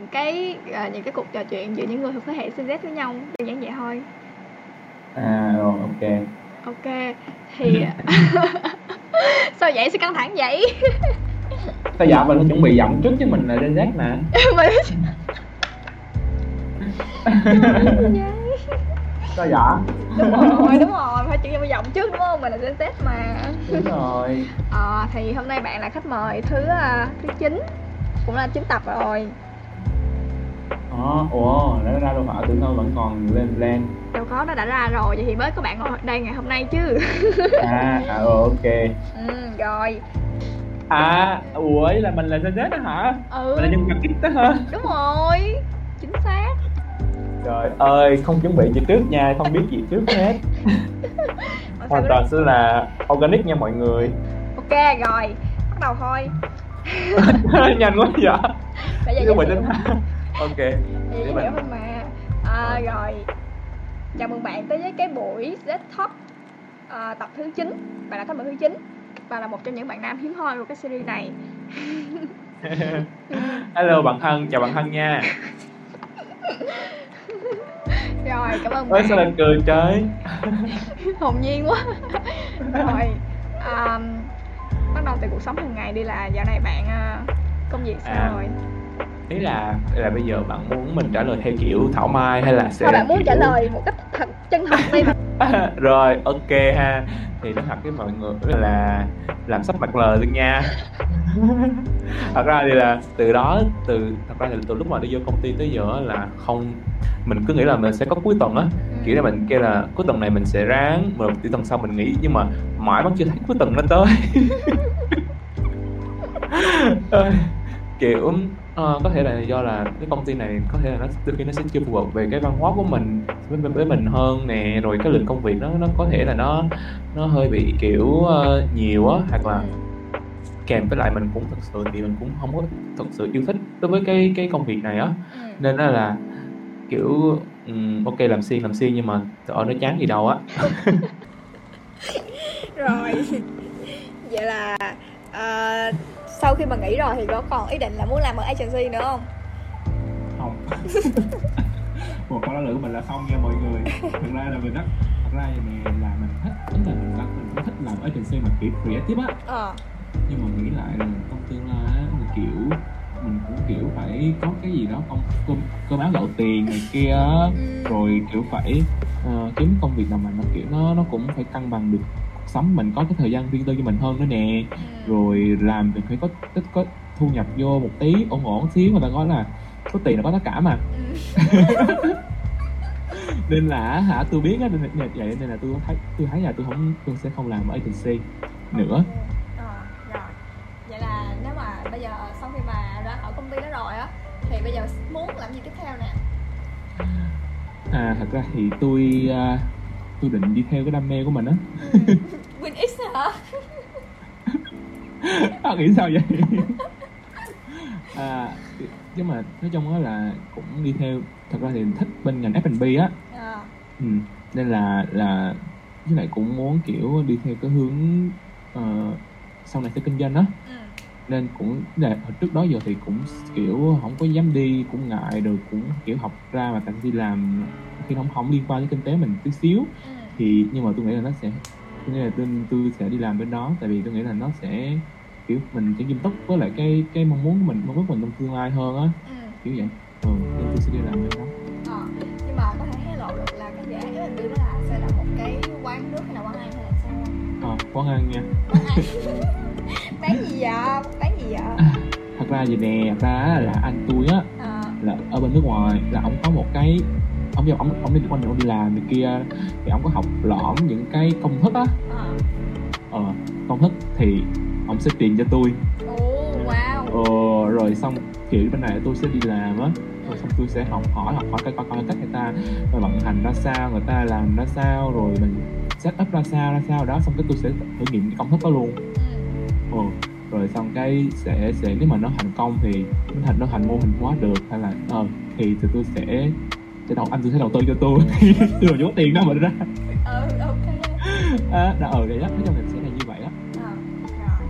những cái uh, những cái cuộc trò chuyện giữa những người thuộc thế hệ Gen Z với nhau đơn giản vậy thôi. À rồi ok. Ok thì sao vậy? Sao căng thẳng vậy? Sao dạ mình chuẩn bị giọng trước chứ mình là Gen Z mà? Sao dạ đúng rồi đúng rồi phải chuẩn bị giọng trước đúng không? Mình là Gen Z mà. Đúng rồi. À, thì hôm nay bạn là khách mời thứ uh, thứ chín cũng là chín tập rồi Ờ, ủa, đã ra đâu phải, tưởng đâu vẫn còn lên plan. Đâu có, nó đã ra rồi, vậy thì mới có bạn ngồi đây ngày hôm nay chứ. À, à ok. Ừ, rồi. À, ủa, là mình là Gen Z đó hả? Ừ. Mình là nhân vật X đó hả? Đúng rồi, chính xác. Trời ơi, không chuẩn bị gì trước nha, không biết gì trước hết. Hoàn toàn sẽ là organic nha mọi người. Ok, rồi, bắt đầu thôi. Nhanh quá vậy. Bây giờ giới đến Ok. Vậy hiểu mình- không mà à, Rồi. Chào mừng bạn tới với cái buổi Z Talk à, tập thứ 9 Bạn là khách mời thứ 9 Và là một trong những bạn nam hiếm hoi của cái series này. Hello bạn thân, chào bạn thân nha. Rồi, cảm ơn bạn sao lại cười trời. Hồn nhiên quá. Rồi um, bắt đầu từ cuộc sống hàng ngày đi là dạo này bạn uh, công việc sao À, rồi Ý là là bây giờ bạn muốn mình trả lời theo kiểu thảo mai hay là sẽ sao bạn muốn kiểu- trả lời một cách thật chân thật đi. Rồi ok ha. Thì nói thật với mọi người là làm sắp mặt lời luôn nha. Thật ra thì là từ đó từ thật ra thì từ lúc mà đi vô công ty tới giờ là không mình cứ nghĩ là mình sẽ có cuối tuần á. Kiểu là mình kêu là cuối tuần này mình sẽ ráng một tiểu tuần sau mình nghỉ nhưng mà mãi vẫn chưa thấy cuối tuần nó tới. Kiểu ờ, có thể là do là cái công ty này có thể là nó đôi khi nó sẽ chưa phù hợp về cái văn hóa của mình với, với, mình hơn nè rồi cái lượng công việc nó nó có thể là nó nó hơi bị kiểu ờ, nhiều á hoặc là kèm với lại mình cũng thực sự thì mình cũng không có thực sự yêu thích đối với cái cái công việc này á Ừ. nên là, là kiểu ừm, ok làm xuyên làm xuyên nhưng mà ở nó chán gì đâu á rồi vậy là ờ, sau khi mà nghỉ rồi thì có còn ý định là muốn làm ở agency nữa không? Không. Một câu trả lời của mình là không nha mọi người. Thật ra là mình á thật ra thì nè là mình thích tính là mình mình cũng thích làm agency mà kiểu creative á. Ờ. Nhưng mà nghĩ lại là trong tương lai á mình kiểu mình cũng kiểu phải có cái gì đó công cơm cơm áo gạo tiền này kia Ừ. rồi kiểu phải ờ, kiếm công việc nào mà nó kiểu nó nó cũng phải cân bằng được sống mình có cái thời gian riêng tư cho mình hơn nữa nè. Ừ. rồi làm thì phải có có, có thu nhập vô một tí ổn ổn xíu người ta nói là có tiền là có tất cả mà. Ừ. nên là hả tôi biết á nên là vậy nên là tôi thấy tôi thấy là tôi không tôi sẽ không làm ở agency nữa. Ờ, rồi. Vậy là nếu mà bây giờ sau khi mà ra khỏi công ty đó rồi á thì bây giờ muốn làm gì tiếp theo nè? À thật ra thì tôi à, tôi định đi theo cái đam mê của mình á. Win X hả? À, nghĩ sao vậy? À nhưng mà nói chung á là cũng đi theo thật ra thì thích bên ngành F&B á. Ờ, ừ. nên là là với lại cũng muốn kiểu đi theo cái hướng ờ, sau này sẽ kinh doanh á. Ừ. nên cũng là trước đó giờ thì cũng kiểu không có dám đi cũng ngại rồi cũng kiểu học ra mà tại đi làm khi không không liên quan đến kinh tế mình tí xíu Ừ. thì nhưng mà tôi nghĩ là nó sẽ tôi nghĩ là tôi, tôi sẽ đi làm bên đó tại vì tôi nghĩ là nó sẽ kiểu mình sẽ nghiêm túc với lại cái cái mong muốn của mình mong ước của mình trong tương lai hơn á Ừ. kiểu vậy ừ, nên tôi sẽ đi làm bên đó Ờ, nhưng mà có thể hé lộ được là cái dự án của mình đưa là sẽ là một cái quán nước hay là quán ăn hay là sao không? à, quán ăn nha Quán ăn bán gì vậy? Bán gì vậy? thật ra gì nè thật ra là anh tôi á Ờ, là ở bên nước ngoài là ông có một cái ông giờ ông ông đi quanh ông đi làm này kia thì ông có học lõm những cái công thức á ờ. ờ công thức thì ông sẽ tiền cho tôi Ồ, wow ờ rồi xong kiểu bên này tôi sẽ đi làm á rồi xong tôi sẽ học hỏi học hỏi coi coi coi cách người ta vận hành ra sao người ta làm ra sao rồi mình set up ra sao ra sao đó xong cái tôi sẽ thử nghiệm cái công thức đó luôn ừ. ừ. rồi xong cái sẽ sẽ nếu mà nó thành công thì nó thành nó thành mô hình hóa được hay là ờ thì thì tôi sẽ sẽ đầu anh sẽ đầu tư cho tôi. Tôi có tiền đâu mà ra. Ừ, ok. À, đã ờ vậy đó nói chung là sẽ là như vậy đó Ờ, rồi.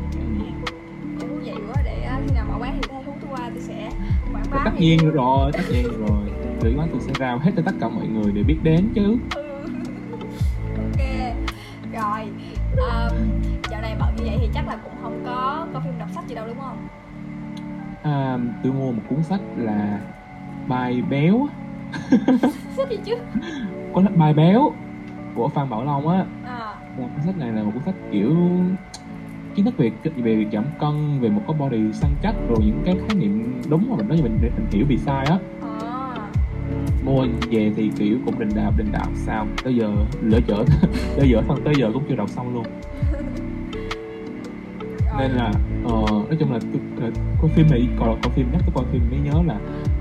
Để thú vị quá để khi nào mở quán thì thấy hú tôi qua tôi sẽ quảng bá Cắt nhiên rồi tất nhiên rồi. Lưỡi quá tôi sẽ rao hết cho tất cả mọi người để biết đến chứ. Ừ. ok. Rồi. Um, dạo này bận như vậy thì chắc là cũng không có có phim đọc sách gì đâu đúng không? À, tôi mua một cuốn sách là bài béo sách gì chứ? Có bài béo của phan bảo long á. À. Cuốn sách này là một cuốn sách kiểu kiến thức về về giảm cân về một cái body săn chắc rồi những cái khái niệm đúng mà mình nói như mình, mình hiểu bị sai á. À. Mua về thì kiểu cũng đình đạp đình đạp sao? Tới giờ lỡ chở tới giờ phân tới giờ cũng chưa đọc xong luôn. Nên là ờ, nói chung là coi phim này còn coi phim nhắc tới coi phim mới nhớ là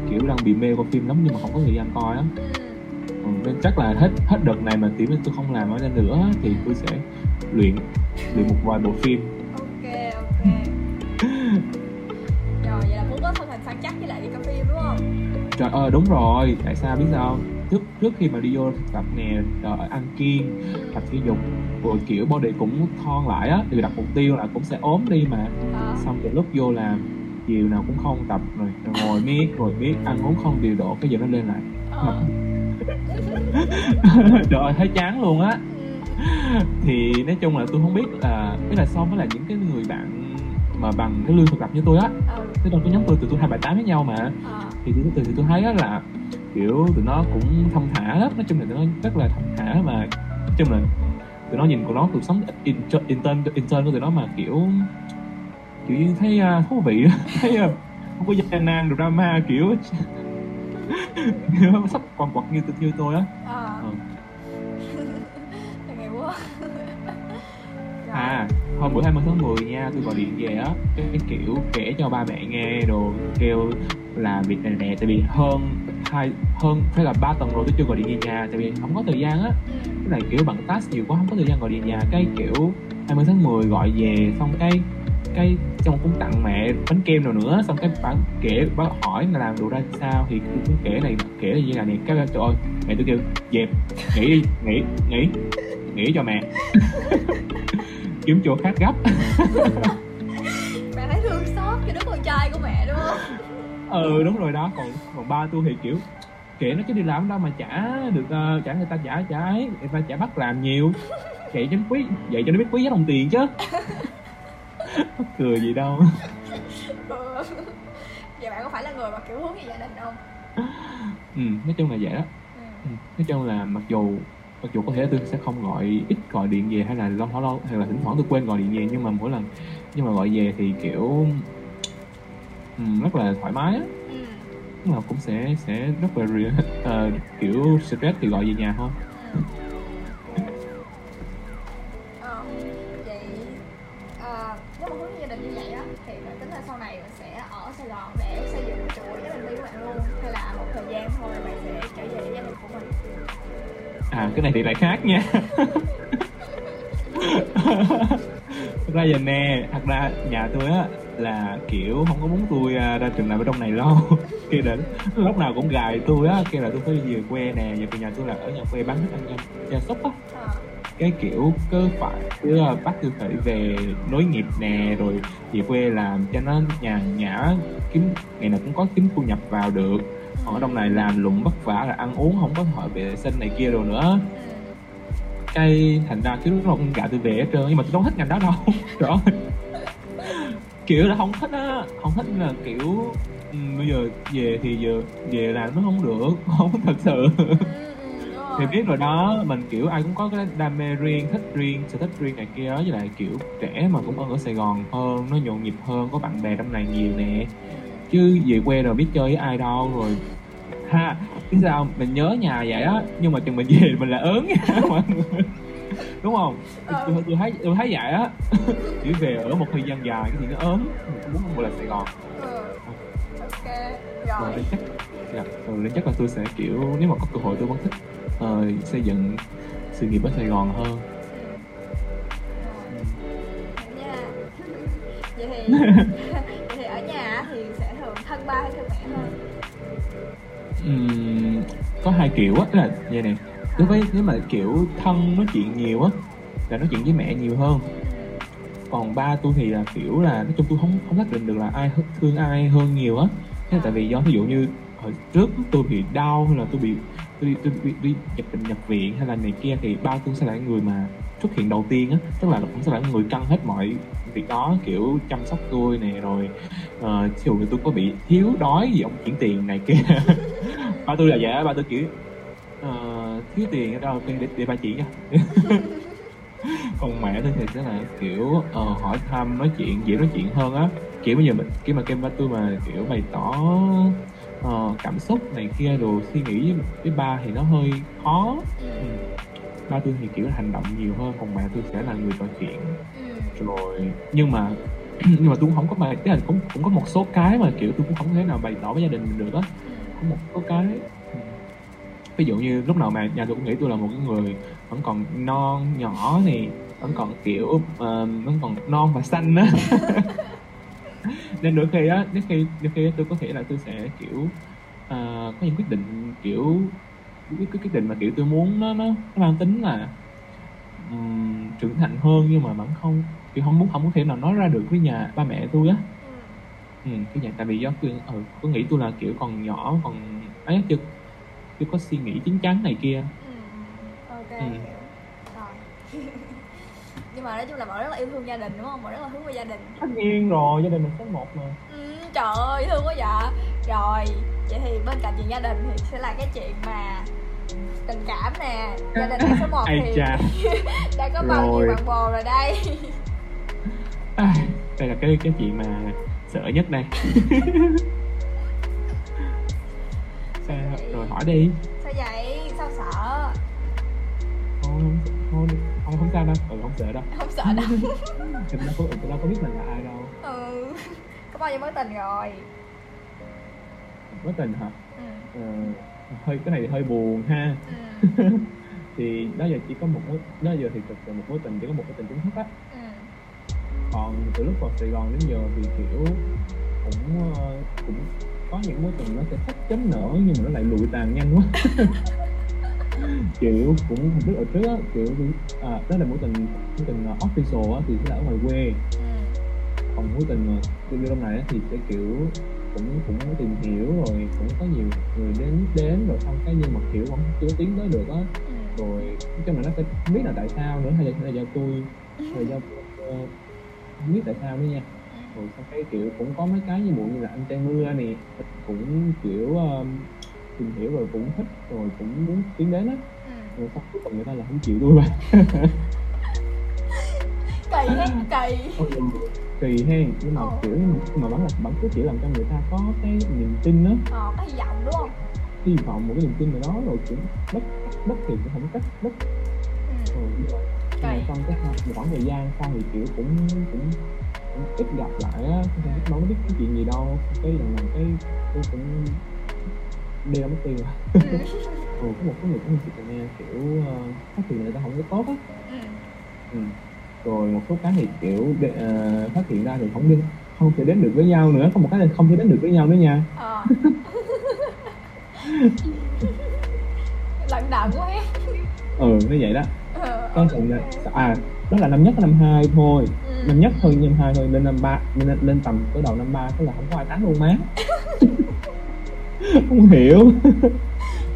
kiểu đang bị mê coi phim lắm nhưng mà không có thời gian coi á. Ừ. ừ, nên chắc là hết hết đợt này mà tiểu tôi không làm ở đây nữa thì tôi sẽ luyện luyện một vài bộ phim. Ok ok. Rồi vậy là muốn có thân hình săn chắc với lại đi coi phim đúng không? Trời ơi đúng rồi. Tại sao biết sao trước trước khi mà đi vô thực tập nè rồi ăn kiêng tập thể dục rồi kiểu body cũng thon lại á thì đặt mục tiêu là cũng sẽ ốm đi mà xong từ lúc vô làm chiều nào cũng không tập rồi, rồi ngồi miết rồi biết ăn uống không điều độ cái giờ nó lên lại ờ. trời ơi thấy chán luôn á thì nói chung là tôi không biết là cái là so với là những cái người bạn mà bằng cái lương thực tập như tôi á cái trong cái nhóm tôi tụi tôi hai bài tám với nhau mà à. thì từ từ thì tôi thấy á là kiểu tụi nó cũng thông thả lắm nói chung là tụi nó rất là thông thả mà nói chung là tụi nó nhìn của nó cuộc sống intern intern intern của tụi nó mà kiểu kiểu như thấy uh, thú vị thấy uh, không có gian nan drama kiểu sắp còn quật như như tôi á. À. Nghiệp quá. À hôm bữa 20 tháng 10 nha tôi gọi điện về á. Cái, kiểu kể cho ba mẹ nghe đồ kêu là việc này nè tại vì hơn hai hơn phải là ba tuần rồi tôi chưa gọi điện về nhà tại vì không có thời gian á. Ừ. cái này kiểu bằng task nhiều quá không có thời gian gọi điện nhà. Cái kiểu 20 tháng 10 gọi về xong cái cái xong cũng tặng mẹ bánh kem nào nữa. Xong cái bạn kể bác hỏi là làm đồ ra sao thì tôi cũng kể này kể là như là này. Cái trời ơi mẹ tôi kêu dẹp nghỉ đi nghỉ nghỉ nghỉ cho mẹ. Kiếm chỗ khác gấp. Mẹ thấy thương xót cho đứa con trai của mẹ đúng không? ừ đúng rồi đó. Còn còn ba tôi thì kiểu kệ nó chứ đi làm đâu mà trả được uh, trả người ta trả trả ấy người ta trả bắt làm nhiều. Vậy cho nó quý vậy cho nó biết quý giá đồng tiền chứ cười gì đâu Ừ. Vậy bạn có phải là người mà kiểu hướng về gia đình không? ừ nói chung là vậy đó Ừ. ừ. nói chung là mặc dù mặc dù có thể tôi sẽ không gọi ít gọi điện về hay là lâu lâu lâu hay là thỉnh thoảng tôi quên gọi điện về nhưng mà mỗi lần nhưng mà gọi về thì kiểu ừ, rất là thoải mái á Ừ. nào cũng sẽ sẽ rất là ờ, kiểu stress thì gọi về nhà thôi Ờ, cái này thì lại khác nha. Thật ra giờ nè thật ra nhà tôi á là kiểu không có muốn tôi à, ra trường làm ở trong này lâu. Kia là lúc nào cũng gài tôi á kia là tôi phải về quê nè về nhà tôi là ở nhà quê bán thức ăn cho gia súc á. Ờ, cái kiểu cứ phải cứ à, bắt tôi phải về nối nghiệp nè rồi về quê làm cho nó nhàn nhã kiếm ngày nào cũng có kiếm thu nhập vào được còn ở trong này làm lụng vất vả là ăn uống không có hỏi vệ sinh này kia rồi nữa. Cái thành ra cứ lúc nào cũng gạ tôi về hết trơn nhưng mà tôi đâu thích ngành đó đâu. Ơi. Kiểu là không thích á không thích là kiểu ừ, bây giờ về thì giờ về làm nó không được không thật sự. Ừ, ừ, rồi. thì biết rồi đó mình kiểu ai cũng có cái đam mê riêng thích riêng sở thích riêng này kia đó với lại kiểu trẻ mà cũng ở Sài Gòn hơn nó nhộn nhịp hơn có bạn bè trong này nhiều nè. Chứ về quê rồi biết chơi với ai đâu rồi ha biết sao mình nhớ nhà vậy á nhưng mà chừng mình về mình là ớn nha mọi người. Đúng không? Ờ. tôi, tôi thấy tôi thấy vậy á. Kiểu về ở một thời gian dài cái thì nó ớn mình muốn một lần Sài Gòn. Ừ. ok rồi rồi. chắc dạ, rồi chắc là tôi sẽ kiểu nếu mà có cơ hội tôi vẫn thích ờ, xây dựng sự nghiệp ở Sài Gòn hơn. Ừ. Thì vậy thì có hai kiểu á là vậy nè. Đối với, nếu mà kiểu thân nói chuyện nhiều á, là nói chuyện với mẹ nhiều hơn. Còn ba tôi thì là kiểu là nói chung tôi không không xác định được là ai thương ai hơn nhiều á. Thế là tại vì do ví dụ như hồi trước tôi bị đau hay là tôi bị, tôi đi, tôi bị, đi nhập bệnh nhập viện hay là này kia thì ba tôi sẽ là người mà xuất hiện đầu tiên á. Tức là cũng sẽ là người căng hết mọi việc đó kiểu chăm sóc tôi nè rồi uh, ví dụ như tôi có bị thiếu đói gì ông chuyển tiền này kia ba tôi là vậy ba tôi kiểu uh, thiếu tiền ở đâu để, để ba chỉ cho còn mẹ tôi thì sẽ là kiểu uh, hỏi thăm nói chuyện dễ nói chuyện hơn á kiểu bây giờ mình khi mà kem ba tôi mà kiểu bày tỏ uh, cảm xúc này kia đồ suy nghĩ với, với ba thì nó hơi khó ừ. ừ. ba tôi thì kiểu hành động nhiều hơn còn mẹ tôi sẽ là người trò chuyện rồi. Nhưng mà nhưng mà tôi cũng không có bài cái hình cũng cũng có một số cái mà kiểu tôi cũng không thể nào bày tỏ với gia đình mình được á. Có một số cái ừ. ví dụ như lúc nào mà nhà tôi cũng nghĩ tôi là một cái người vẫn còn non nhỏ này vẫn còn kiểu uh, vẫn còn non và xanh á. Nên đôi khi á đôi khi đôi khi tôi có thể là tôi sẽ kiểu uh, có những quyết định kiểu cái cái quyết định mà kiểu tôi muốn nó nó, nó mang tính là um, trưởng thành hơn nhưng mà vẫn không kiểu không muốn không có thể nào nói ra được với nhà ba mẹ tôi á. Ừ. ừ, cái dạng tại vì do tôi ừ, có nghĩ tôi là kiểu còn nhỏ còn ấy chưa chưa có suy nghĩ chín chắn này kia. Ừ. ok Ừ. hiểu. Rồi. Nhưng mà nói chung là bọn rất là yêu thương gia đình đúng không? Bọn rất là hướng về gia đình. Tất nhiên rồi gia đình mình số một mà. Ừ, trời ơi thương quá dạ rồi vậy thì bên cạnh chuyện gia đình thì sẽ là cái chuyện mà tình cảm nè. Gia đình số một thì đã có bao nhiêu bạn bồ rồi đây Đây là cái cái chuyện mà sợ nhất đây. Sao, rồi hỏi đi. Sao vậy? Sao sợ? Không không không không sao đâu. Ừ, không sợ đâu. Không sợ đâu. Người ta có người ta có biết mình là ai đâu. Ừ. Có bao nhiêu mối tình rồi? Mối tình hả? Ừ. ờ, hơi cái này hơi buồn ha. Ừ. thì đó giờ chỉ có một mối đó giờ thì thực sự một mối tình chỉ có một mối tình chính thức á. Ừ. còn từ lúc vào Sài Gòn đến giờ thì kiểu cũng ờ, cũng có những mối tình nó sẽ thích chấm nở nhưng mà nó lại lụi tàn nhanh quá kiểu cũng không biết ở trước á kiểu à, đó là mối tình mối tình ờ, official á thì sẽ là ở ngoài quê Ừ. còn mối tình mà tôi trong này á thì sẽ kiểu cũng cũng tìm hiểu rồi cũng có nhiều người đến đến rồi xong cái nhưng mà kiểu vẫn chưa tiến tới được á Ừ. rồi chung là nó sẽ không biết là tại sao nữa hay là, hay là do tôi hay là do ờ, không biết tại sao nữa nha. Rồi xong cái kiểu cũng có mấy cái như bộ như là anh trai mưa nè cũng kiểu um, tìm hiểu rồi cũng thích rồi cũng muốn tiến đến á. Ừ. rồi xong cuối cùng người ta là không chịu tôi mà kỳ hết kỳ. Kỳ hen nhưng mà Ờ. kiểu nhưng mà vẫn là vẫn cứ chỉ làm cho người ta có cái niềm tin á. Ờ có hy vọng đúng không? Hy vọng một cái niềm tin nào đó rồi kiểu đất đất thì cũng không cắt đất ừ. rồi Kỳ. trong cái khoảng thời gian sau thì kiểu cũng cũng, cũng ít gặp lại á. Không biết đâu biết cái chuyện gì đâu. Cái lần lần cái tôi cũng đi mất tiêu rồi. Ừ. ừ, có một cái người một chị nghe kiểu uh, phát hiện người ta không có tốt á. Ừ. ừ. rồi một số cái thì kiểu để, ờ, phát hiện ra thì không đi không thể đến được với nhau nữa. Có một cái là không thể đến được với nhau nữa nha. Ờ. Lận đận quá ừ nó vậy đó cái phần này à đó là năm nhất năm hai thôi ừ. năm nhất thôi năm hai thôi lên năm ba lên, lên tầm tới đầu năm ba tức là không có ai tán luôn má không hiểu ừ,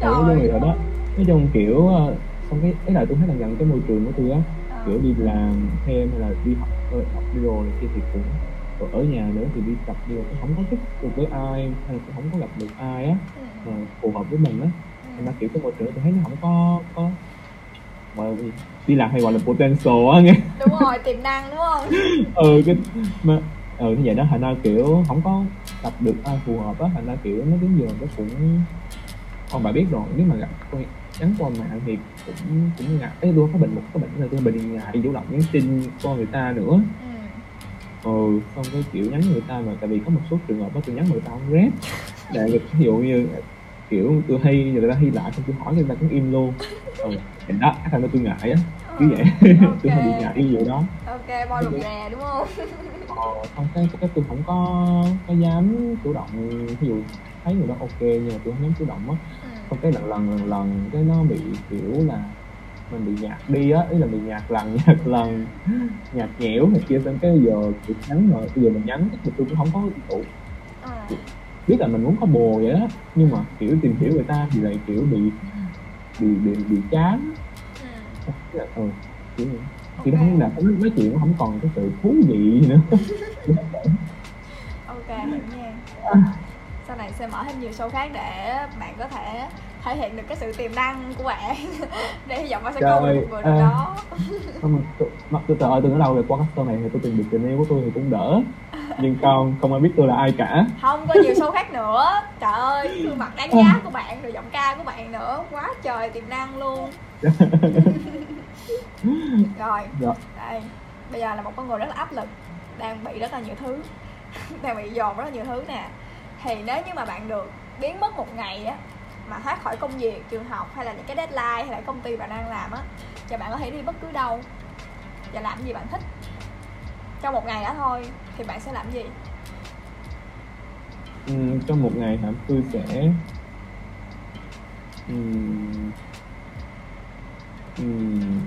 nói chung đó nói chung kiểu ờ, xong cái ấy là tôi thấy là gần cái môi trường của tôi á Ờ. kiểu đi làm thêm hay là đi học ờ, học đi này kia thì cũng rồi ở nhà nữa thì đi tập đi rồi không có tiếp được với ai hay là cũng không có gặp được ai á Ừ. phù hợp với mình á Ừ. nên là kiểu cái môi trường tôi thấy nó không có có gì? đi làm hay gọi là potential á nghe đúng rồi tiềm năng đúng không ừ cái mà ừ như vậy đó thành ra kiểu không có tập được ai phù hợp á thành ra kiểu nó đến giờ nó cũng còn bà biết rồi nếu mà gặp con nhắn qua mạng thì cũng cũng ngại ấy tôi có bệnh một cái bệnh là tôi bệnh ngại chủ động nhắn tin cho người ta nữa ừ. ừ xong cái kiểu nhắn người ta mà tại vì có một số trường hợp đó tôi nhắn người ta không rep để ví dụ như kiểu tôi hay người ta hay lại xong tôi hỏi người ta cũng im luôn. Ừ thì đó thành ra tôi ngại á. Cứ vậy. Tôi hay bị ngại cái vụ đó. Ok bo lục rè đúng không? Ờ, xong cái cái tôi không có có dám chủ động ví dụ thấy người đó ok nhưng mà tôi không dám chủ động á. Ừ. xong cái lần lần lần lần cái nó bị kiểu là mình bị nhạt đi á ý là bị nhạt lần nhạt lần nhạt nhẽo này kia. Xong cái giờ kiểu nhắn rồi bây giờ mình nhắn thì tôi cũng không có tụ. Biết là mình muốn có bồ vậy đó nhưng mà kiểu tìm hiểu người ta thì lại kiểu bị bị bị bị chán. Ừ. Ừ, kiểu thì Ok. nó không là nói nói chuyện nó không còn cái sự thú vị gì nữa. Ok hiểu nha. Sau này sẽ mở thêm nhiều show khác để bạn có thể thể hiện được cái sự tiềm năng của bạn. Để hy vọng bạn sẽ Trời câu được một người ơi, đó. Không, mà trời ơi tôi nói đâu rồi qua cái show này thì tôi tìm được tình yêu của tôi thì cũng đỡ nhưng không không ai biết tôi là ai cả. Không có nhiều show khác nữa. Trời ơi gương mặt đáng giá của bạn rồi giọng ca của bạn nữa. Quá trời tiềm năng luôn. Rồi Dạ. đây. Bây giờ là một con người rất là áp lực đang bị rất là nhiều thứ đang bị dồn rất là nhiều thứ nè. Thì nếu như mà bạn được biến mất một ngày á mà thoát khỏi công việc trường học hay là những cái deadline hay là công ty bạn đang làm á thì bạn có thể đi bất cứ đâu và làm gì bạn thích trong một ngày đó thôi thì bạn sẽ làm gì? Ừm, trong một ngày hả? Tôi sẽ ừm, ừm,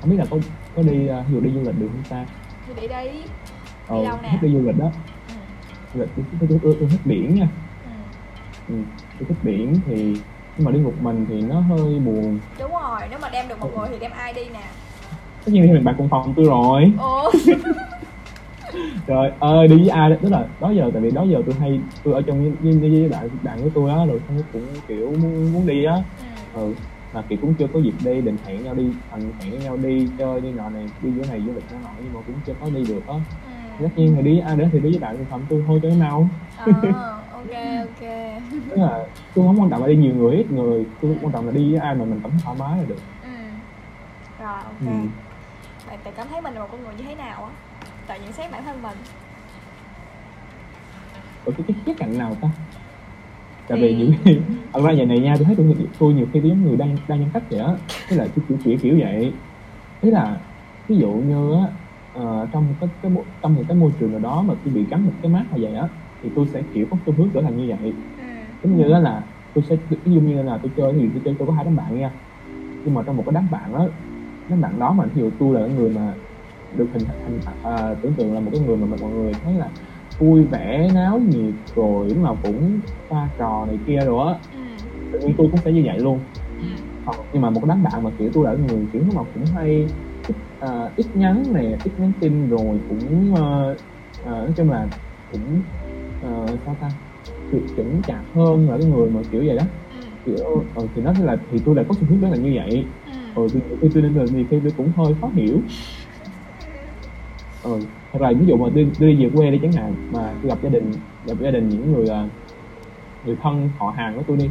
không biết là có có đi ví dụ đi du lịch được không ta? Thì đi đi ờ, đâu nè? đi du lịch đó. Ừ. du lịch tôi, tôi, tôi, tôi, tôi thích biển nha. Ừ. ừ, tôi thích biển thì nhưng mà đi một mình thì nó hơi buồn. Đúng rồi nếu mà đem được một người thì đem ai đi nè? Tất nhiên thì mình bạn cùng phòng tôi rồi. Ồ rồi ơi đi với ai đó tức là đó giờ tại vì đó giờ tôi hay tôi ở trong với, với, với bạn bạn của tôi á rồi xong cũng kiểu muốn muốn đi á ừ. ừ mà kiểu cũng chưa có dịp đi định hẹn nhau đi thành hẹn với nhau đi chơi như nọ này đi chỗ này du lịch nọ nhưng mà cũng chưa có đi được á Ừ. tất nhiên thì đi với ai nữa thì đi với bạn cùng phòng tôi thôi cho mau Ờ, ok ok tức là tôi không quan trọng là đi nhiều người ít người tôi quan trọng là đi với ai mà mình cảm thấy thoải mái là được ừ. rồi ok ừ. bạn tự cảm thấy mình là một con người như thế nào á tự nhận xét bản thân mình. Ở cái, cái khía cạnh nào ta? Tại vì khi thật ra vậy này nha tôi thấy tôi, tôi nhiều khi tôi giống người đang đang nhân cách vậy á. Tức là tôi kiểu kiểu kiểu vậy. Thế là ví dụ như á ờ, trong cái, cái trong một cái môi trường nào đó mà tôi bị gắn một cái mát như vậy á thì tôi sẽ kiểu có xu hướng trở thành như vậy. Ừ. giống như á là tôi sẽ ví dụ như là tôi chơi thì tôi chơi tôi có hai đám bạn nha. Nhưng mà trong một cái đám bạn á đám bạn đó mà ví dụ tôi là người mà được hình thành à, tưởng tượng là một cái người mà mọi người thấy là vui vẻ náo nhiệt rồi lúc nào cũng pha trò này kia rồi á Ừ. tự nhiên tôi cũng sẽ như vậy luôn Ừ. Còn, nhưng mà một cái đám bạn mà kiểu tôi là người kiểu lúc nào cũng hay ít, à, ít nhắn nè ít nhắn tin rồi cũng ờ, ờ, nói chung là cũng ờ, sao ta kiểu chững chạc hơn là cái người mà kiểu vậy đó Ừ. kiểu ờ, thì nó là thì tôi lại có xu hướng đó là như vậy Ừ. ừ, tôi tôi tôi nên là nhiều khi tôi cũng hơi khó hiểu ừ, hoặc là ví dụ mà tôi đi về quê đi chẳng hạn mà tôi gặp gia đình gặp gia đình những người ờ, người thân họ hàng của tôi đi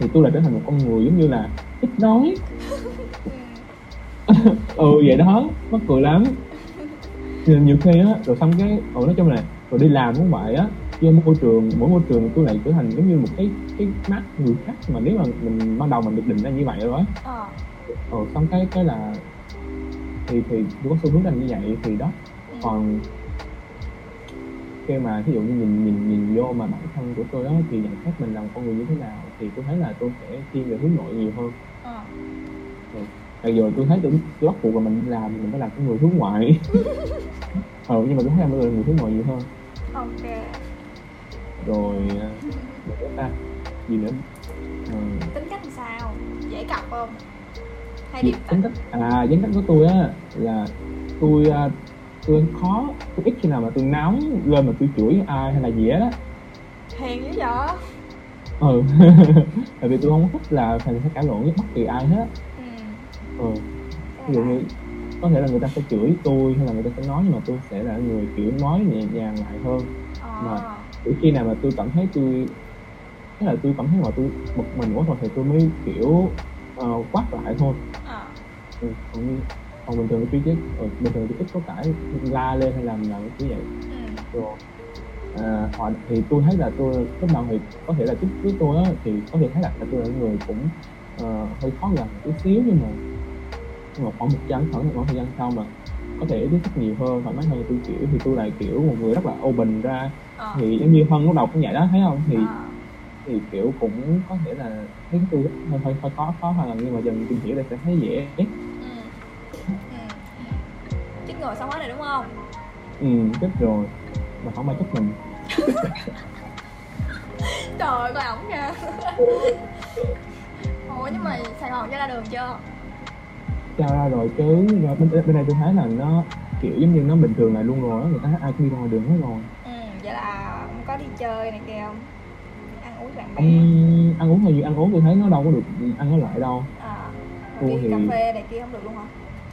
thì tôi lại trở thành một con người giống như là ít nói Ừ. vậy đó mắc cười lắm nhiều khi á rồi xong cái ừ, nói chung là rồi đi làm cũng vậy á vô môi trường mỗi môi trường tôi lại trở thành giống như một cái cái mắt người khác mà nếu mà mình ban đầu mình được định ra như vậy rồi á Ờ. ừ, xong cái cái là thì thì tôi có xu hướng thành như vậy thì đó. Còn khi mà ví dụ như nhìn nhìn nhìn vô mà bản thân của tôi đó thì nhận xét mình là một con người như thế nào thì tôi thấy là tôi sẽ thiên về hướng nội nhiều hơn. Ờ. bây giờ tôi thấy tôi, bắt buộc là mình làm mình phải làm cái người hướng ngoại. Ừ nhưng mà tôi thấy là tôi là người hướng ngoại nhiều hơn. Ok. Rồi à, ta gì nữa? Ừ, tính cách làm sao? Dễ cọc không? Hay điềm tính cách? À tính cách của tôi á là tôi à, tôi khó tôi ít khi nào mà tôi nóng lên mà tôi chửi ai hay là gì á. Hiền dữ vậy? Ừ. Tại vì tôi không thích là thành phải cãi lộn với bất kỳ ai hết. Ừ. ừ. Cái ví dụ như có thể là người ta sẽ chửi tôi hay là người ta sẽ nói nhưng mà tôi sẽ là người kiểu nói nhẹ nhàng lại hơn. Ờ. mà- chỉ khi nào mà tôi cảm thấy tôi tức là tôi cảm thấy mà tôi một mình quá rồi thì tôi mới kiểu ờ, quát lại thôi. Ờ. ừ, còn còn bình thường tôi chứ ừ, bình thường tôi ít có cãi la lên hay làm làm cái vậy Ừ. rồi à, họ thì tôi thấy là tôi lúc đầu thì có thể là trước với tôi á thì có thể thấy là, là tôi là người cũng ờ, hơi khó gần chút xíu nhưng mà nhưng mà khoảng một trăm khoảng một thời gian sau mà có thể tiếp xúc nhiều hơn thoải mái hơn tôi kiểu thì tôi lại kiểu một người rất là open ra Ờ. thì giống như hân lúc đầu cũng vậy đó thấy không thì Ờ. thì kiểu cũng có thể là thấy tôi hơi hơi, hơi khó khó hơn nhưng mà dần tìm hiểu thì sẽ thấy dễ. Ngừa xong hết rồi đúng không? ừ chết rồi. Mà không ai trách mình. Trời coi ổng nha ủa nhưng mà sài gòn cho ra đường chưa? Cho ra rồi chứ. Rồi bên, bên này tôi thấy là nó kiểu giống như nó bình thường lại luôn rồi á. Người ta ai cũng đi ra ngoài đường hết rồi. Ừ vậy là ông có đi chơi này kia không? Ăn uống bạn bè. Ăn ăn uống là gì ăn uống tôi thấy nó đâu có được ăn ở lại đâu. À đi thì- cà phê này kia không được luôn hả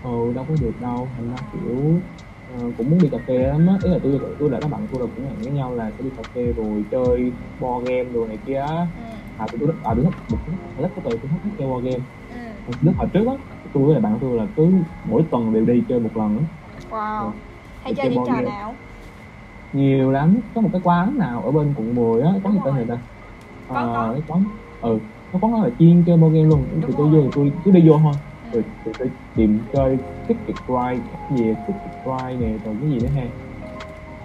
ừ đâu có được đâu. Thành ra kiểu ờ, cũng muốn đi cà phê lắm á. Ý là tôi tôi lại các bạn tôi là cũng hẹn với nhau là sẽ đi cà phê rồi chơi board game đồ này kia á. Ừ. À tôi tôi à tôi thích một rất có từ tôi thích thích chơi board game. Ừ. Lúc hồi trước á tôi với bạn tôi là cứ mỗi tuần đều đi chơi một lần á. Wow. Ừ. hay chơi chơi những trò game. nào? Nhiều lắm. Có một cái quán nào ở bên quận 10 á. Quán gì tên rồi. người ta? Có, có. Ờ, cái quán ừ cái quán đó là chuyên chơi board game luôn. Thì tôi rồi. vô thì tôi cứ đi vô thôi. Rồi thì tôi tìm chơi ticket ride cái gì ticket ride nè rồi cái gì nữa ha.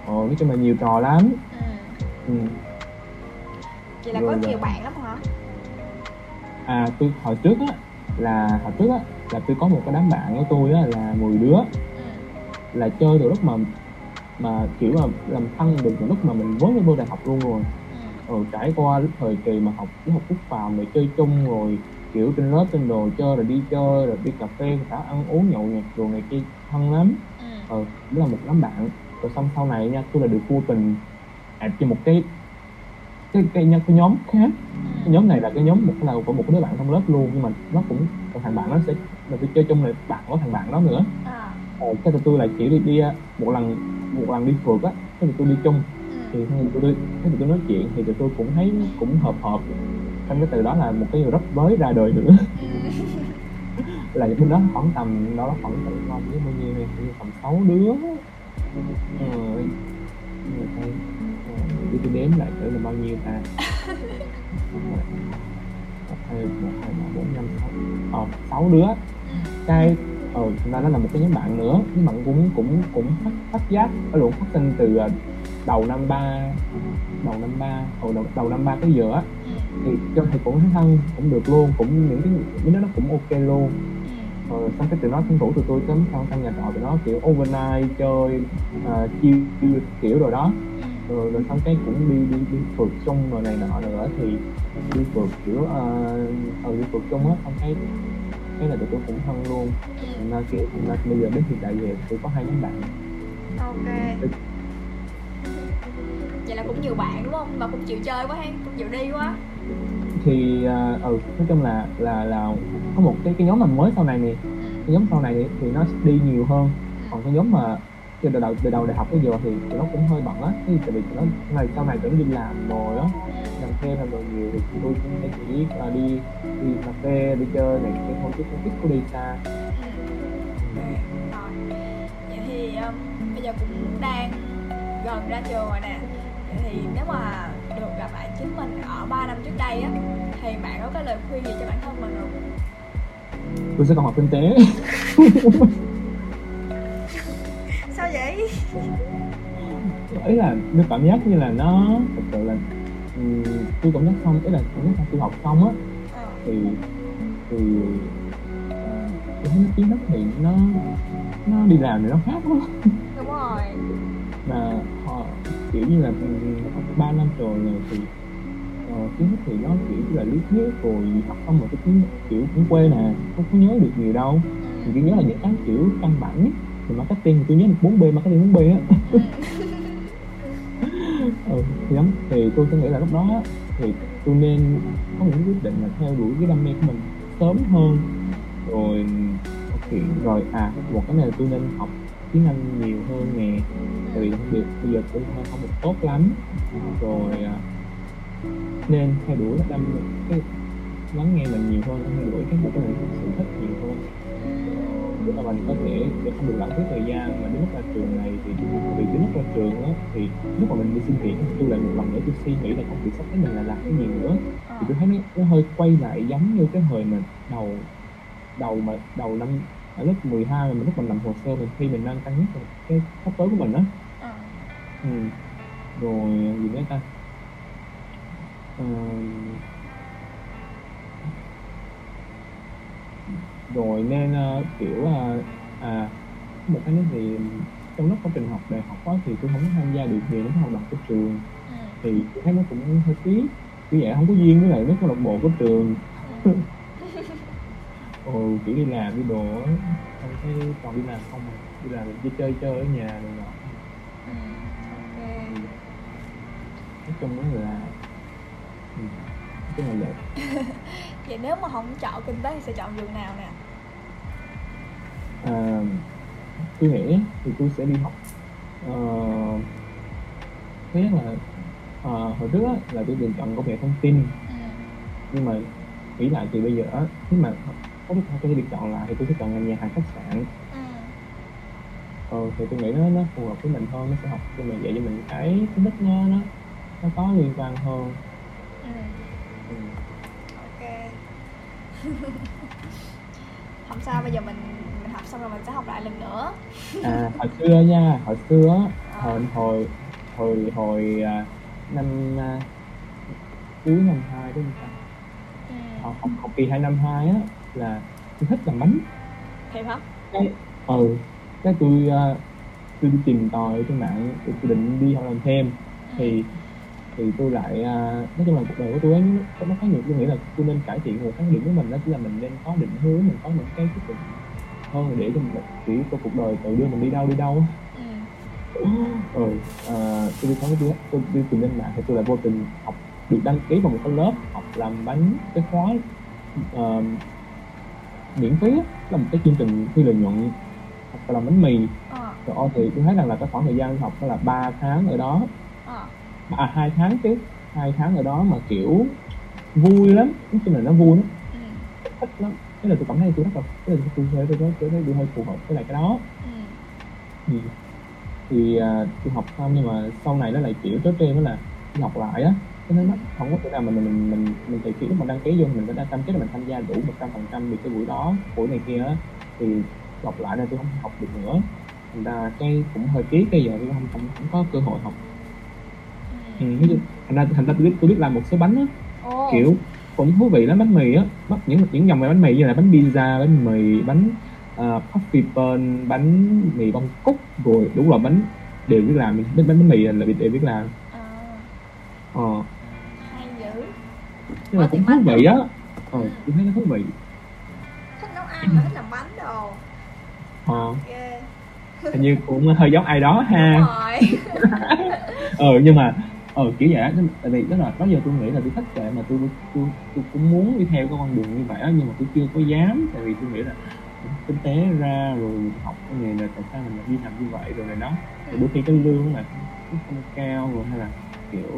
Ờ nói chung là nhiều trò lắm. Ừ. Ừ. vậy là Rồi có là- nhiều bạn lắm hả? À tôi hồi trước á là hồi trước á là tôi có một cái đám bạn của tôi á là 10 đứa. Ừ. Là chơi từ lúc mà mà kiểu mà làm thân được từ lúc mà mình mới vô đại học luôn rồi. Ừ. Rồi trải qua lúc thời kỳ mà học học quốc phòng rồi chơi chung rồi kiểu trên lớp trên đồ chơi rồi đi chơi rồi đi cà phê cả ăn uống nhậu nhẹt đồ này kia thân lắm. Ừ. Ờ là một đám bạn. Rồi xong sau này nha tôi là được vô tình ạp cho một cái cái cái, cái, cái nhóm khác. Cái nhóm này là cái nhóm một là của một đứa bạn trong lớp luôn nhưng mà nó cũng thằng bạn nó sẽ là tôi chơi chung là bạn của thằng bạn đó nữa. À ờ, cái tụi tôi là chỉ đi đi uh, một lần một lần đi phượt á cái tụi tôi đi chung. Ừ. Thì tụi tôi cái tụi tôi nói chuyện thì tụi tôi cũng thấy cũng hợp hợp trong cái từ đó là một cái group mới ra đời nữa là bên đó khoảng tầm đó khoảng tầm bao nhiêu bao nhiêu này như tầm 6 đứa. Ờ, người ta ờ, để tôi đếm lại thử là bao nhiêu ta. Hai một hai ba bốn năm sáu. Ờ sáu đứa. Cái ờ nó nó là một cái nhóm bạn nữa. Nhóm bạn cũng cũng cũng phát phát giác ở lượng phát sinh từ ờ, đầu năm ba đầu năm ba hồi đầu đầu năm ba tới ừ thì cho thầy cũng thấy thân cũng được luôn cũng những cái những cái nó cũng ok luôn. Ừ. Rồi xong cái tụi nó tranh thủ tụi tôi cấm trong căn nhà trọ tụi nó kiểu overnight chơi uh, chiêu kiểu rồi đó. Ừ. Rồi, rồi xong cái cũng đi đi đi phượt chung rồi này nọ nữa thì đi phượt kiểu uh, ờ đi phượt chung á xong cái cái là tụi tôi cũng thân luôn. Ừ. Thành ra kiểu ra bây giờ đến hiện tại về tôi có hai nhóm bạn. Ok. Vậy là cũng nhiều bạn đúng không? Mà cũng chịu chơi quá hay cũng chịu đi quá thì uh, ừ nói chung là là là có một cái cái nhóm mà mới sau này nè. Cái nhóm sau này thì nó đi nhiều hơn. Còn cái nhóm mà từ đầu từ đầu đại học tới giờ thì tụi nó cũng hơi bận á. Thì tại vì tụi nó này sau này tụi nó đi làm rồi á. Làm thêm làm rồi nhiều thì tôi cũng chỉ là đi đi cà phê đi chơi này cái thôi chứ không biết có đi xa. Ừ. Vậy thì um, bây giờ cũng đang gần ra trường rồi nè. Vậy thì nếu mà gặp lại chính mình ở 3 năm trước đây á thì bạn có cái lời khuyên gì cho bản thân mình không? Tôi sẽ còn học kinh tế. Sao vậy? Ý là tôi cảm giác như là nó thật sự là tôi cảm giác xong ý là cảm giác là tôi học xong á ờ. thì thì ờ, tôi thấy kiến thức thì nó nó đi làm thì nó khác lắm. Đúng rồi. Mà kiểu như là ừ, ba năm rồi này thì uh, kiến thức thì nó kiểu như là lý thuyết rồi học xong rồi cái cũng kiểu cũng quên nè không có nhớ được nhiều đâu. Mình chỉ nhớ là những cái kiểu căn bản nhất thì marketing thì tôi nhớ được 4 b marketing 4 b á. Ừ. ừ, thì lắm. Thì tôi sẽ nghĩ là lúc đó á, thì tôi nên có những quyết định là theo đuổi cái đam mê của mình sớm hơn. Rồi thực hiện rồi à một cái này là tôi nên học tiếng Anh nhiều hơn nè thì vì không được bây giờ cũng không không được tốt lắm. À, rồi à, nên theo đuổi cái đam cái lắng nghe mình nhiều hơn theo đuổi cái một cái sự thích nhiều hơn. Để mà mình có thể để không được lãng phí thời gian mà đến lúc ra trường này thì vì đến lúc ra trường á thì lúc mà mình đi xin việc tôi lại một lần nữa tôi suy nghĩ là công việc sắp tới mình là làm cái gì nữa. Thì tôi thấy nó, nó hơi quay lại giống như cái thời mình đầu đầu mà đầu năm ở lớp 12 mà mình lúc mình làm hồ sơ mình khi mình đang cân nhắc cái sắp tới của mình á ừ. rồi gì nữa ta Ờ, rồi nên ờ, kiểu ờ, à một cái nữa thì trong lúc quá trình học đại học á thì tôi không tham gia được nhiều đến hoạt động của trường ừ. thì tôi thấy nó cũng hơi phí kiểu vậy không có duyên với lại mấy câu lạc bộ của trường ừ. ồ kiểu đi làm đi đồ á xong cái còn đi làm không à đi làm đi chơi chơi ở nhà rồi nọ nói chung đó là ừ, nói chung là vậy vậy nếu mà không chọn kinh tế thì sẽ chọn trường nào nè? À, tôi nghĩ thì tôi sẽ đi học. Ờ, thứ nhất là ờ, hồi trước là tôi định chọn công nghệ thông tin. Ừ. nhưng mà nghĩ lại thì bây giờ nếu mà có thể được chọn lại thì tôi sẽ chọn ngành nhà hàng khách sạn. Ừ. ờ, thì tôi nghĩ nó nó phù hợp với mình hơn nó sẽ học cho mình dạy cho mình cái kiến thức nó nó nó có liên quan hơn ừ. ừ. ok không sao bây giờ mình mình học xong rồi mình sẽ học lại lần nữa à hồi xưa nha hồi xưa Ờ. hồi hồi hồi hồi à, năm à, cuối năm hai đúng không ta? ừ. học, học, học kỳ hai năm hai á là tôi thích làm bánh thiệt hả cái ừ cái tôi à, tôi đi tìm tòi trên mạng tôi, tôi định đi học làm thêm thì thì tôi lại à, nói chung là cuộc đời của tôi ấy, nó nó có nhiều tôi nghĩ là tôi nên cải thiện một cái điểm của mình đó chính là mình nên có định hướng mình có những cái quyết định hơn để cho mình chỉ cho cuộc đời tự đưa mình đi đâu đi đâu ừ. ừ à, tôi đi tôi, tôi đi tìm lên mạng thì tôi lại vô tình học được đăng ký vào một cái lớp học làm bánh cái khóa ờ, miễn phí là một cái chương trình phi lợi nhuận học làm bánh mì. Ờ. Rồi thì tôi thấy rằng là cái khoảng thời gian học là 3 tháng ở đó. Ờ à hai tháng chứ. Hai tháng ở đó mà kiểu vui lắm. Nói chung là nó vui lắm. Ừ. thích lắm. Thế là tôi cảm thấy tôi rất là thế là tôi tôi tôi tôi tôi thấy tôi hơi phù hợp với lại cái đó. Ừ. thì thì à, tôi học xong nhưng mà sau này nó lại kiểu trêu đó là học lại á. Cho nên nó không có thể nào mà mình mình mình mình khi lúc mà đăng ký vô mình đã cam kết là mình tham gia đủ một trăm phần trăm vì cái buổi đó buổi này kia á. Thì học lại là tôi không học được nữa. Thành ra cái cũng hơi tiếc bây giờ tôi không không, không có cơ hội học ừ, thành ra thành ra tôi biết tôi biết làm một số bánh á. Ồ. kiểu cũng thú vị lắm bánh mì á. Bắt những những dòng về bánh mì như là bánh pizza bánh mì bánh uh, coffee bun bánh mì bông cúc rồi đúng là bánh đều biết làm. Bánh bánh, bánh mì là đều biết làm. Ờ. Hay dữ. Nhưng mà cũng thú vị á. Ờ tôi thấy nó thú vị. Thích nấu ăn mà thích làm bánh đồ. Ờ. Ghê. Hình như cũng hơi giống ai đó đúng ha rồi. Ờ nhưng mà ờ kiểu vậy á nên- tại vì đó là đó giờ tôi nghĩ là tôi thích vậy mà tôi tôi tôi cũng muốn đi theo cái con đường như vậy á nhưng mà tôi chưa có dám. Tại vì tôi nghĩ là kinh tế ra rồi học cái nghề là tại sao mình lại đi làm như vậy rồi này đó. Rồi đôi khi cái lương là cũng không cao rồi hay là kiểu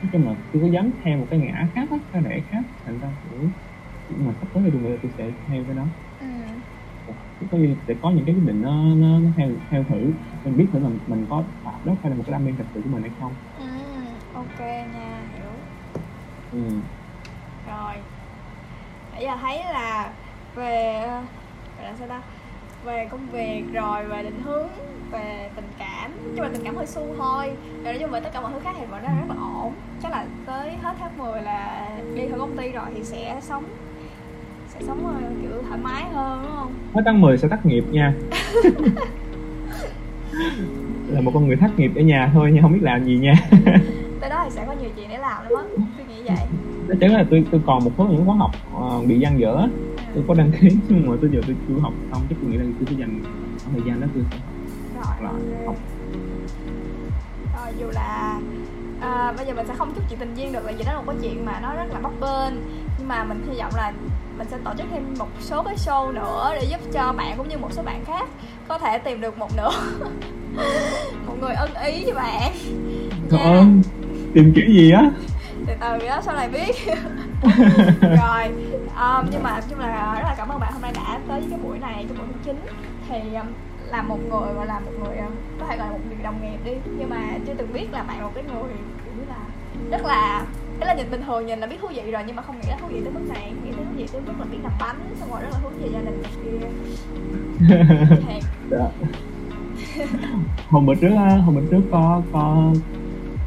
nói chung là tôi có dám theo một cái ngã khác á cái rẽ khác. Thành ra kiểu nhưng mà sắp tới thì tôi nghĩ là tôi sẽ theo cái đó. Ừ. có sẽ có những cái quyết định nó nó, nó theo theo thử. Mình biết thử là mình có phải đó phải là một cái đam mê thật sự của mình hay không. Ok nha hiểu. Ừ. rồi. Nãy giờ thấy là về gọi là sao ta? Về công việc rồi về định hướng về tình cảm. Nhưng mà tình cảm hơi su thôi. Rồi nói chung về tất cả mọi thứ khác thì vẫn đang rất là ổn. Chắc là tới hết tháng 10 là đi khỏi công ty rồi thì sẽ sống sẽ sống ờ, kiểu thoải mái hơn đúng không? Hết tháng 10 sẽ thất nghiệp nha. Là một con người thất nghiệp ở nhà thôi nhưng không biết làm gì nha tới đó thì sẽ có nhiều chuyện để làm lắm á. Tôi nghĩ vậy. Chắc chắn là tôi tôi còn một số những khóa học ờ, bị dang dở tôi có đăng ký nhưng mà tôi giờ tôi chưa học xong chắc tôi nghĩ là tôi sẽ dành thời gian đó tôi sẽ học rồi học. Rồi dù là à, bây giờ mình sẽ không chúc chuyện tình duyên được là vì đó là một cái chuyện mà nó rất là bấp bênh. Nhưng mà mình hy vọng là mình sẽ tổ chức thêm một số cái show nữa để giúp cho bạn cũng như một số bạn khác có thể tìm được một nửa một người ưng ý cho bạn. Nha. ơi tìm kiểu gì á? Từ từ đó sau này biết. Rồi um, nhưng mà chung là rất là cảm ơn bạn hôm nay đã tới với cái buổi này cái buổi thứ chín thì um, là một người gọi là một người um, có thể gọi là một người đồng nghiệp đi. Nhưng mà chưa từng biết là bạn là một cái người kiểu như là rất là cái là nhìn bình thường nhìn là biết thú vị rồi nhưng mà không nghĩ là thú vị tới mức này. Nghĩ tới thú vị tới mức là biết làm bánh xong rồi rất là hướng về gia đình kia. Thiệt. Dạ. hôm bữa trước á, hôm bữa trước có có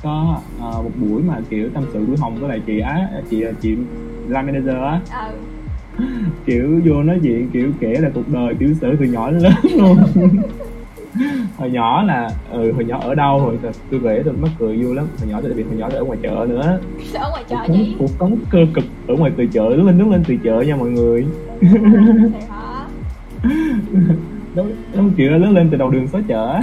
có ờ, một buổi mà kiểu tâm sự đuổi hồng với lại chị á chị chị line manager á. Ừ. Kiểu vô nói chuyện kiểu kể là cuộc đời tiểu sử từ nhỏ đến lớn luôn. Hồi nhỏ là ừ, hồi nhỏ ở đâu hồi tôi kể tôi mắc cười vui lắm. Hồi nhỏ tôi biệt hồi nhỏ tôi ở ngoài chợ nữa. Ở ngoài chợ cuộc sống, gì cuộc sống cơ cực ở ngoài từ chợ đứng lên đứng lên từ chợ nha mọi người. Đúng đúng đó lớn lên từ đầu đường xó chợ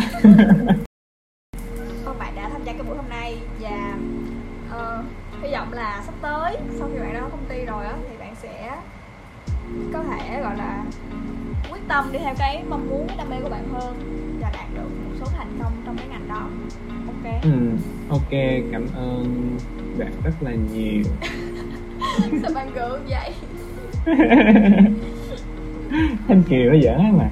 tâm đi theo cái mong muốn cái đam mê của bạn hơn và đạt được một số thành công trong cái ngành đó. Ok. Ừ, ok cảm ơn bạn rất là nhiều. Sao bạn gượng vậy? Thanh kiều nó dở mà